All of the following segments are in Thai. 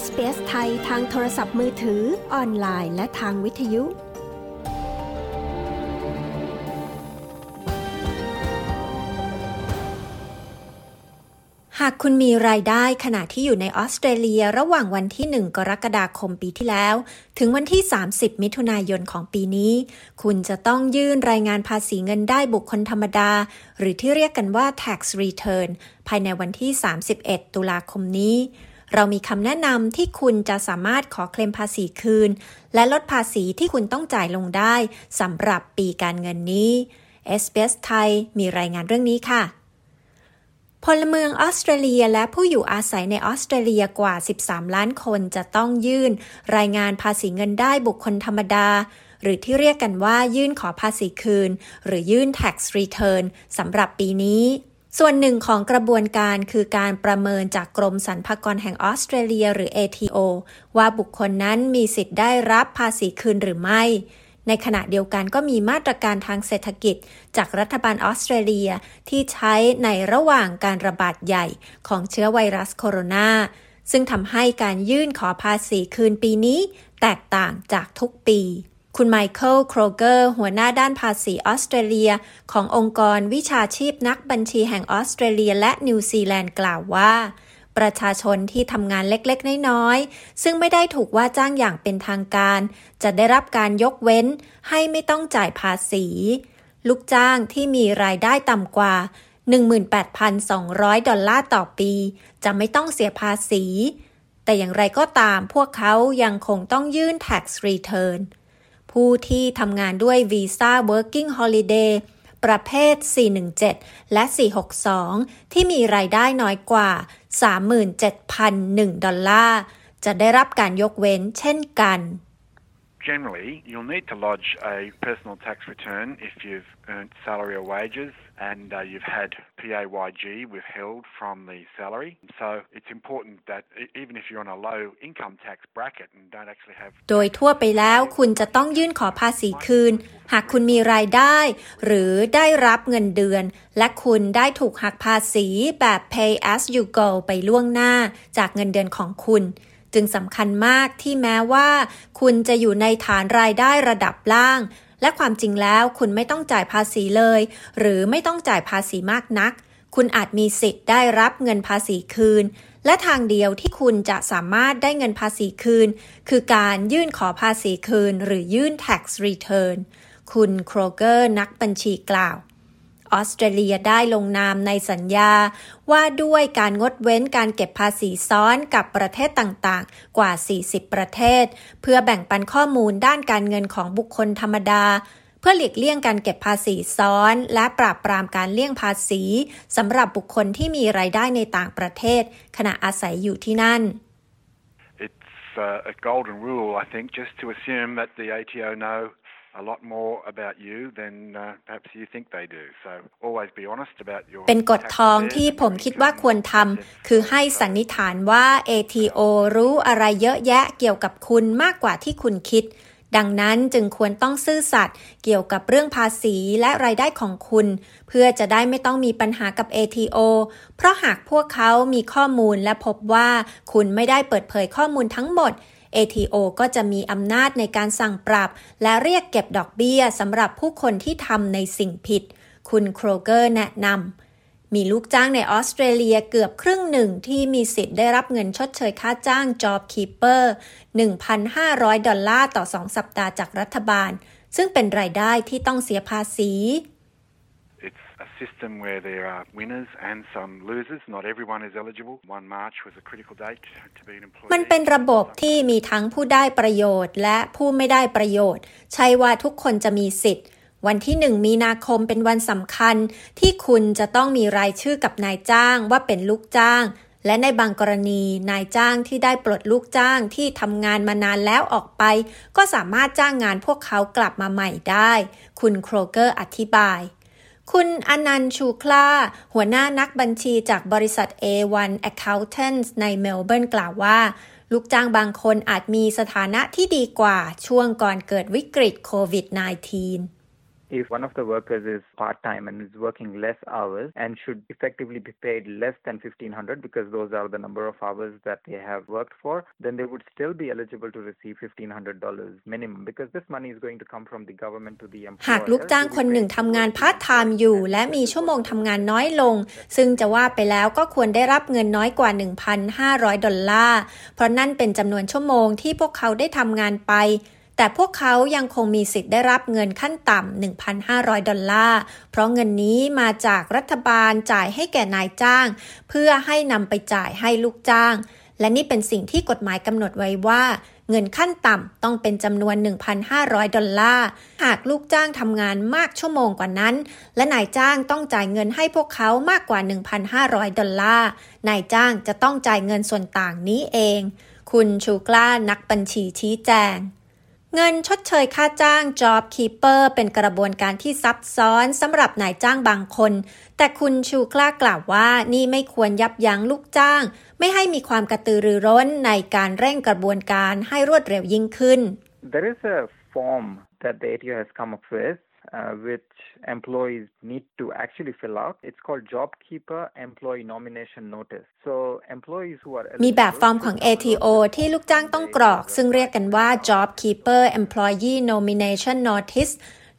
SBS ไทยทางโทรศัพท์มือถือ ออนไลน์ และทางวิทยุ หากคุณมีรายได้ขณะที่อยู่ในออสเตรเลียระหว่างวันที่ 1 กรกฎาคมปีที่แล้ว ถึงวันที่ 30 มิถุนายนของปีนี้ คุณจะต้องยื่นรายงานภาษีเงินได้บุคคลธรรมดา หรือที่เรียกกันว่า tax return ภายในวันที่ 31 ตุลาคมนี้ เรามีคำแนะนำที่คุณจะสามารถขอเคลมภาษีคืน และลดภาษีที่คุณต้องจ่ายลงได้สำหรับปีการเงินนี้ SBS ไทยมีรายงานเรื่องนี้ค่ะ พลเมืองออสเตรเลียและผู้อยู่อาศัยในออสเตรเลียกว่า 13 ล้านคนจะต้องยื่น รายงานภาษีเงินได้บุคคลธรรมดา หรือที่เรียกกันว่ายื่นขอภาษีคืน หรือยื่น tax return สำหรับปีนี้ ส่วนหนึ่งของกระบวนการคือการประเมินจากกรมสรรพากรแห่งออสเตรเลียหรือ ATO ว่าบุคคลนั้นมีสิทธิ์ได้รับภาษีคืนหรือไม่ ในขณะเดียวกันก็มีมาตรการทางเศรษฐกิจ จากรัฐบาลออสเตรเลียที่ใช้ในระหว่างการระบาดใหญ่ของเชื้อไวรัสโคโรนา ซึ่งทำให้การยื่นขอภาษีคืนปีนี้ แตกต่างจากทุกปี คุณไมเคิลโครเกอร์ หัวหน้าด้านภาษีออสเตรเลีย ขององค์กรวิชาชีพนักบัญชีแห่งออสเตรเลียและนิวซีแลนด์กล่าวว่า ประชาชนที่ทำงานเล็กๆ น้อยๆ ซึ่งไม่ได้ถูกว่าจ้างอย่างเป็นทางการ จะได้รับการยกเว้น ให้ไม่ต้องจ่ายภาษี ลูกจ้างที่มีรายได้ต่ำกว่า 18,200 ดอลลาร์ต่อปี จะไม่ต้องเสียภาษี แต่อย่างไรก็ตามพวกเขายังคงต้องยื่น tax return ผู้ที่ทำงานด้วยวีซ่า Working Holiday ประเภท 417 และ 462 ที่มีรายได้น้อยกว่า 37,001 ดอลลาร์ จะได้รับการยกเว้นเช่นกัน Generally, you'll need to lodge a personal tax return if you've earned salary or wages and uh, you've had PAYG withheld from the salary. So it's important that even if you're on a low income tax bracket and don't actually have โดยทั่วไปแล้วคุณจะต้องยื่นขอภาษีคืน หากคุณมีรายได้ หรือได้รับเงินเดือน และคุณได้ถูกหักภาษีแบบ pay as you go ไปล่วงหน้าจากเงินเดือนของคุณ จึงสำคัญมากที่แม้ว่า คุณจะอยู่ในฐานรายได้ระดับล่าง และความจริงแล้วคุณไม่ต้องจ่ายภาษีเลย หรือไม่ต้องจ่ายภาษีมากนัก คุณอาจมีสิทธิ์ได้รับเงินภาษีคืน และทางเดียวที่คุณจะสามารถได้เงินภาษีคืน คือการยื่นขอภาษีคืน หรือยื่น tax return คุณโครเกอร์นักบัญชีกล่าว ออสเตรเลียได้ลงนามในสัญญา ว่าด้วยการงดเว้นการเก็บภาษีซ้อนกับประเทศต่างๆ กว่า 40 ประเทศ เพื่อแบ่งปันข้อมูลด้านการเงินของบุคคลธรรมดาเพื่อหลีกเลี่ยงการเก็บภาษีซ้อน และปราบปรามการเลี่ยงภาษีสำหรับบุคคลที่มีรายได้ในต่างประเทศ ขณะอาศัยอยู่ที่นั่น It's a golden rule, I think, just to assume that the ATO know a lot more about you than uh, perhaps you think they do. So always be honest about your เป็นกฎทองที่ผมคิดว่าควรทำคือให้สันนิษฐานว่า ATO รู้อะไรเยอะแยะเกี่ยวกับคุณมากกว่าที่คุณคิด ดังนั้นจึงควรต้องซื่อสัตย์เกี่ยวกับเรื่องภาษีและรายได้ของคุณ เพื่อจะได้ไม่ต้องมีปัญหากับ ATO เพราะหากพวกเขามีข้อมูลและพบว่าคุณไม่ได้เปิดเผยข้อมูลทั้งหมด ATO ก็จะมีอำนาจในการสั่งปรับ และเรียกเก็บดอกเบี้ยสำหรับผู้คนที่ทำในสิ่งผิด คุณโครเกอร์แนะนำมีลูกจ้างในออสเตรเลียเกือบครึ่งหนึ่งที่มีสิทธิ์ได้รับเงินชดเชยค่าจ้าง Job Keeper 1,500 ดอลลาร์ต่อ 2 สัปดาห์จากรัฐบาล ซึ่งเป็นรายได้ที่ต้องเสียภาษี system where there are winners and some losers. Not everyone is eligible. 1 March was a critical date to be an employee. มันเป็นระบบที่มีทั้งผู้ได้ประโยชน์ และผู้ไม่ได้ประโยชน์ ใช่ว่าทุกคนจะมีสิทธิ์ วันที่หนึ่งมีนาคมเป็นวันสำคัญ ที่คุณจะต้องมีรายชื่อกับนายจ้างว่าเป็นลูกจ้าง และในบางกรณีนายจ้างที่ได้ปลดลูกจ้างที่ทำงานมานานแล้วออกไป ก็สามารถจ้างงานพวกเขากลับมาใหม่ได้ คุณโครเกอร์อธิบาย คุณอนันต์ชูคล้า หัวหน้านักบัญชีจากบริษัท A1 Accountants ในเมลเบิร์นกล่าวว่า ลูกจ้างบางคนอาจมีสถานะที่ดีกว่าช่วงก่อนเกิดวิกฤตโควิด -19 if one of the workers is part time and is working less hours and should effectively be paid less than 1500 because those are the number of hours that they have worked for, then they would still be eligible to receive $1500 minimum because this money is going to come from the government to the employer. หากลูกจ้างคนหนึ่งทำงานพาร์ทไทม์อยู่ และมีชั่วโมงทำงานน้อยลง ซึ่งจะว่าไปแล้วก็ควรได้รับเงินน้อยกว่า 1,500 ดอลลาร์ เพราะนั่นเป็นจำนวนชั่วโมงที่พวกเขาได้ทำงานไป แต่พวกเขายังคงมีสิทธิ์ได้รับเงินขั้นต่ำ 1,500 ดอลลาร์ เพราะเงินนี้มาจากรัฐบาลจ่ายให้แก่นายจ้าง เพื่อให้นำไปจ่ายให้ลูกจ้าง และนี่เป็นสิ่งที่กฎหมายกำหนดไว้ว่าเงินขั้นต่ำต้องเป็นจำนวน 1,500 ดอลลาร์ หากลูกจ้างทำงานมากชั่วโมงกว่านั้น และนายจ้างต้องจ่ายเงินให้พวกเขามากกว่า 1,500 ดอลลาร์ นายจ้างจะต้องจ่ายเงินส่วนต่างนี้เอง คุณชูกล้านักบัญชีชี้แจง เงินชดเชยค่าจ้าง Job Keeper เป็นกระบวนการที่ซับซ้อนสำหรับนายจ้างบางคน แต่คุณชูกล้ากล่าวว่านี่ไม่ควรยับยั้งลูกจ้าง ไม่ให้มีความกระตือรือร้นในการเร่งกระบวนการให้รวดเร็วยิ่งขึ้น There is a form that the ATO has come up with uh, with employees need to actually fill out. It's called Job Keeper Employee Nomination Notice. So employees who are มีแบบฟอร์มของ ATO ที่ลูกจ้างต้องกรอก ซึ่งเรียกกันว่า Job Keeper Employee Nomination Notice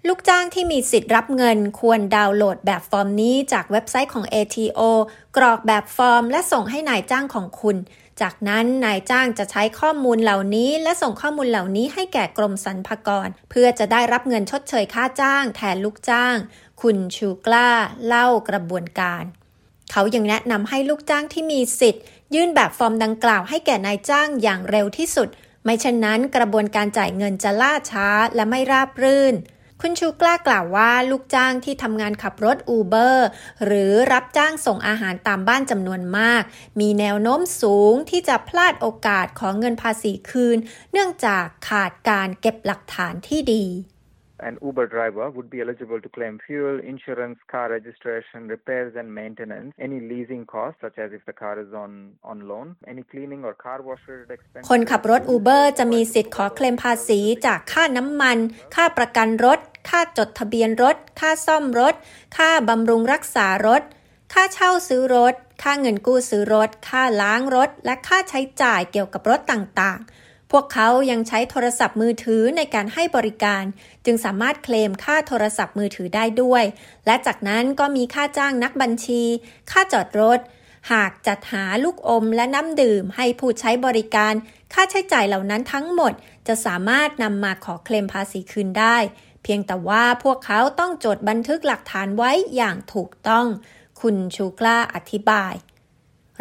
ลูกจ้างที่มีสิทธิ์รับเงินควรดาวน์โหลดแบบฟอร์มนี้จากเว็บไซต์ของ ATO กรอกแบบฟอร์ม และส่งให้นายจ้างของคุณ จากนั้นนายจ้างจะใช้ข้อมูลเหล่านี้ และส่งข้อมูลเหล่านี้ให้แก่กรมสรรพากร เพื่อจะได้รับเงินชดเชยค่าจ้าง แทนลูกจ้าง คุณชูกล้า เล่ากระบวนการ เขายังแนะนำให้ลูกจ้างที่มีสิทธิ์ ยื่นแบบฟอร์มดังกล่าวให้แก่นายจ้างอย่างเร็วที่สุด ไม่เช่นนั้นกระบวนการจ่ายเงินจะล่าช้าและไม่ราบรื่น คุณชูกล้ากล่าวว่าลูกจ้างที่ทำงานขับรถอูเบอร์หรือรับจ้างส่งอาหารตามบ้านจำนวนมาก มีแนวโน้มสูงที่จะพลาดโอกาสของเงินภาษีคืน เนื่องจากขาดการเก็บหลักฐานที่ดี an Uber driver would be eligible to claim fuel, insurance, car registration, repairs and maintenance, any leasing costs such as if the car is on on loan, any cleaning or car wash related expenses. คนขับรถ Uber จะมีสิทธิ์ขอเคลมภาษีจากค่าน้ำมัน ค่าประกันรถ ค่าจดทะเบียนรถ ค่าซ่อมรถ ค่าบำรุงรักษารถ ค่าเช่าซื้อรถ ค่าเงินกู้ซื้อรถ ค่าล้างรถ และค่าใช้จ่ายเกี่ยวกับรถต่างๆ พวกเขายังใช้โทรศัพท์มือถือในการให้บริการ จึงสามารถเคลมค่าโทรศัพท์มือถือได้ด้วย และจากนั้นก็มีค่าจ้างนักบัญชี ค่าจอดรถ หากจัดหาลูกอมและน้ำดื่มให้ผู้ใช้บริการ ค่าใช้จ่ายเหล่านั้นทั้งหมด จะสามารถนำมาขอเคลมภาษีคืนได้ เพียงแต่ว่าพวกเขาต้องจดบันทึกหลักฐานไว้อย่างถูกต้อง คุณชูกล้าอธิบาย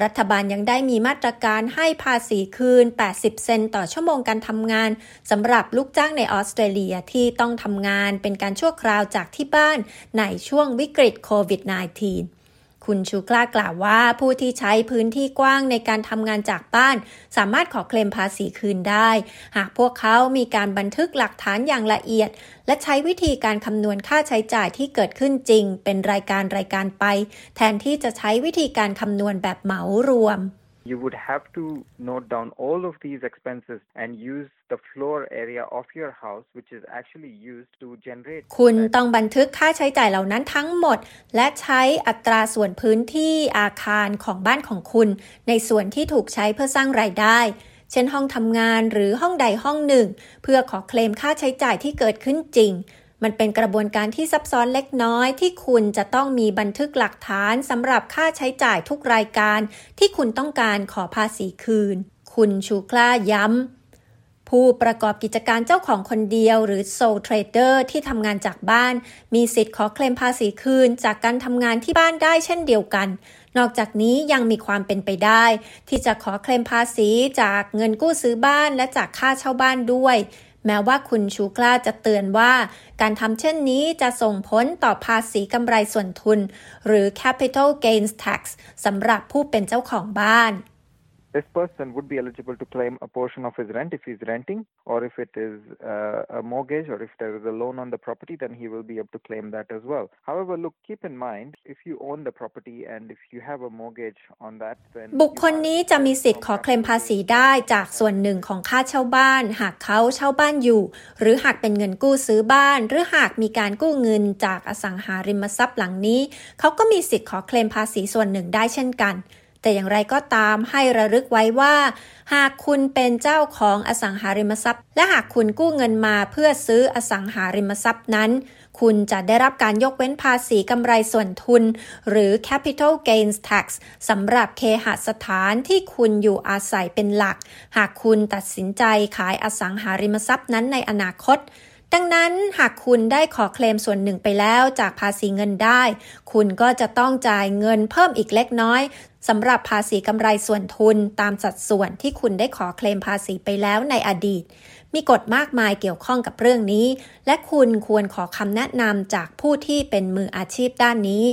รัฐบาลยังได้มีมาตรการให้ภาษีคืน 80 เซนต์ต่อชั่วโมงการทำงานสำหรับลูกจ้างในออสเตรเลียที่ต้องทำงานเป็นการชั่วคราวจากที่บ้านในช่วงวิกฤตโควิด -19 คุณชูกล้ากล่าวว่าผู้ที่ใช้พื้นที่กว้างในการทำงานจากบ้าน สามารถขอเคลมภาษีคืนได้ หากพวกเขามีการบันทึกหลักฐานอย่างละเอียด และใช้วิธีการคำนวณค่าใช้จ่ายที่เกิดขึ้นจริง เป็นรายการรายการไป แทนที่จะใช้วิธีการคำนวณแบบเหมารวม You would have to note down all of these expenses and use the floor area of your house, which is actually used to generate. คุณต้องบันทึกค่าใช้จ่ายเหล่านั้นทั้งหมด และใช้อัตราส่วนพื้นที่อาคารของบ้านของคุณ ในส่วนที่ถูกใช้เพื่อสร้างรายได้ เช่นห้องทำงานหรือห้องใดห้องหนึ่ง เพื่อขอเคลมค่าใช้จ่ายที่เกิดขึ้นจริง มันเป็นกระบวนการที่ซับซ้อนเล็กน้อยที่คุณจะต้องมีบันทึกหลักฐานสำหรับค่าใช้จ่ายทุกรายการ ที่คุณต้องการขอภาษีคืน คุณชูกล้าย้ำ ผู้ประกอบกิจการเจ้าของคนเดียวหรือ sole trader ที่ทำงานจากบ้าน มีสิทธิ์ขอเคลมภาษีคืน จากการทำงานที่บ้านได้เช่นเดียวกันนอกจากนี้ยังมีความเป็นไปได้ ที่จะขอเคลมภาษีจากเงินกู้ซื้อบ้านและจากค่าเช่าบ้านด้วย แม้ว่าคุณชูกล้าจะเตือนว่าการทำเช่นนี้จะส่งผลต่อภาษีกำไรส่วนทุน หรือ capital gains tax สำหรับผู้เป็นเจ้าของบ้าน this person would be eligible to claim a portion of his rent if he's renting, or if it is uh, a mortgage, or if there is a loan on the property, then he will be able to claim that as well. However, look, keep in mind if you own the property and if you have a mortgage on that, then บุคคลนี้จะมีสิทธิ์ขอเคลมภาษีได้จากส่วนหนึ่งของค่าเช่าบ้าน หากเขาเช่าบ้านอยู่ หรือหากเป็นเงินกู้ซื้อบ้าน หรือหากมีการกู้เงินจากอสังหาริมทรัพย์หลังนี้ เขาก็มีสิทธิ์ขอเคลมภาษีส่วนหนึ่งได้เช่นกัน แต่อย่างไรก็ตามให้ระลึกไว้ว่า หากคุณเป็นเจ้าของอสังหาริมทรัพย์ และหากคุณกู้เงินมาเพื่อซื้ออสังหาริมทรัพย์นั้น คุณจะได้รับการยกเว้นภาษีกำไรส่วนทุน หรือ capital gains tax สำหรับเคหสถานที่คุณอยู่อาศัยเป็นหลัก หากคุณตัดสินใจขายอสังหาริมทรัพย์นั้นในอนาคตดังนั้นหากคุณได้ขอเคลมส่วนหนึ่งไปแล้วจากภาษีเงินได้ คุณก็จะต้องจ่ายเงินเพิ่มอีกเล็กน้อย สำหรับภาษีกำไรส่วนทุนตามสัดส่วนที่คุณได้ขอเคลมภาษีไปแล้วในอดีต มีกฎมากมายเกี่ยวข้องกับเรื่องนี้ และคุณควรขอคำแนะนำจากผู้ที่เป็นมืออาชีพด้านนี้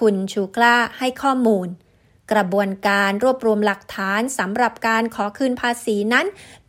คุณชูกล้าให้ข้อมูล กระบวนการรวบรวมหลักฐานสำหรับการขอคืนภาษีนั้น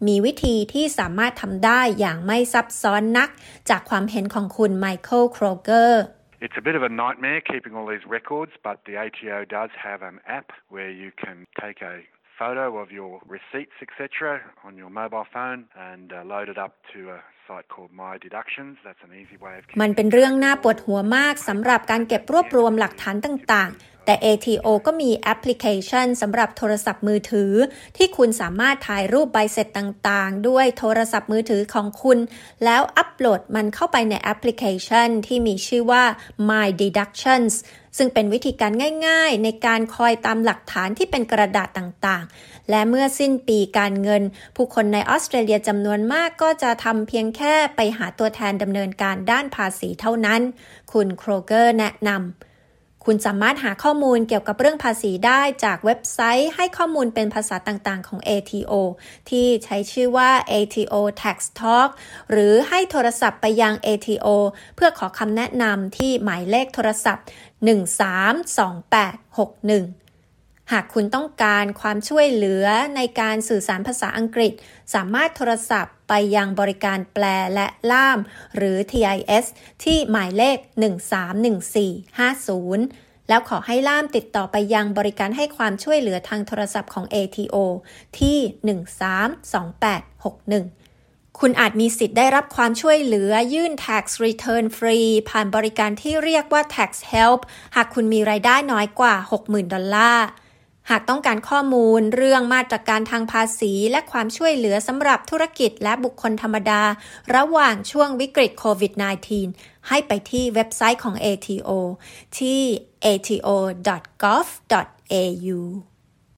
มีวิธีที่สามารถทำได้อย่างไม่ซับซ้อนนัก จากความเห็นของคุณไมเคิลโครเกอร์ It's a bit of a nightmare keeping all these records, but the ATO does have an app where you can take a photo of your receipts, etc., on your mobile phone and uh, load it up to a site called My Deductions. That's an easy way of มันเป็นเรื่องน่าปวดหัวมากสำหรับการเก็บรวบรวมหลักฐานต่างๆ แต่ ATO ก็มีแอปพลิเคชันสำหรับโทรศัพท์มือถือ ที่คุณสามารถถ่ายรูปใบเสร็จต่างๆ ด้วยโทรศัพท์มือถือของคุณ แล้วอัปโหลดมันเข้าไปในแอปพลิเคชันที่มีชื่อว่า My Deductions ซึ่งเป็นวิธีการง่ายๆ ในการคอยตามหลักฐานที่เป็นกระดาษต่างๆ และเมื่อสิ้นปีการเงิน ผู้คนในออสเตรเลียจำนวนมากก็จะทำเพียงแค่ไปหาตัวแทนดำเนินการด้านภาษีเท่านั้น คุณโครเกอร์แนะนำ คุณสามารถหาข้อมูลเกี่ยวกับเรื่องภาษีได้จากเว็บไซต์ให้ข้อมูลเป็นภาษาต่างๆ ของ ATO ที่ใช้ชื่อว่า ATO Tax Talk หรือให้โทรศัพท์ไปยัง ATO เพื่อขอคำแนะนำที่หมายเลขโทรศัพท์ 132861 หากคุณต้องการความช่วยเหลือในการสื่อสารภาษาอังกฤษ สามารถโทรศัพท์ไปยังบริการแปลและล่าม หรือ TIS ที่หมายเลข 131450 แล้วขอให้ล่ามติดต่อไปยังบริการให้ความช่วยเหลือทางโทรศัพท์ของ ATO ที่ 132861คุณอาจมีสิทธิ์ได้รับความช่วยเหลือยื่น tax return ฟรี ผ่านบริการที่เรียกว่า tax help หากคุณมีรายได้น้อยกว่า 60,000 ดอลลาร์ หากต้องการข้อมูลเรื่องมาตรการทางภาษี และความช่วยเหลือสำหรับธุรกิจและบุคคลธรรมดา ระหว่างช่วงวิกฤตโควิด -19 ให้ไปที่เว็บไซต์ของ ATO ที่ ato.gov.au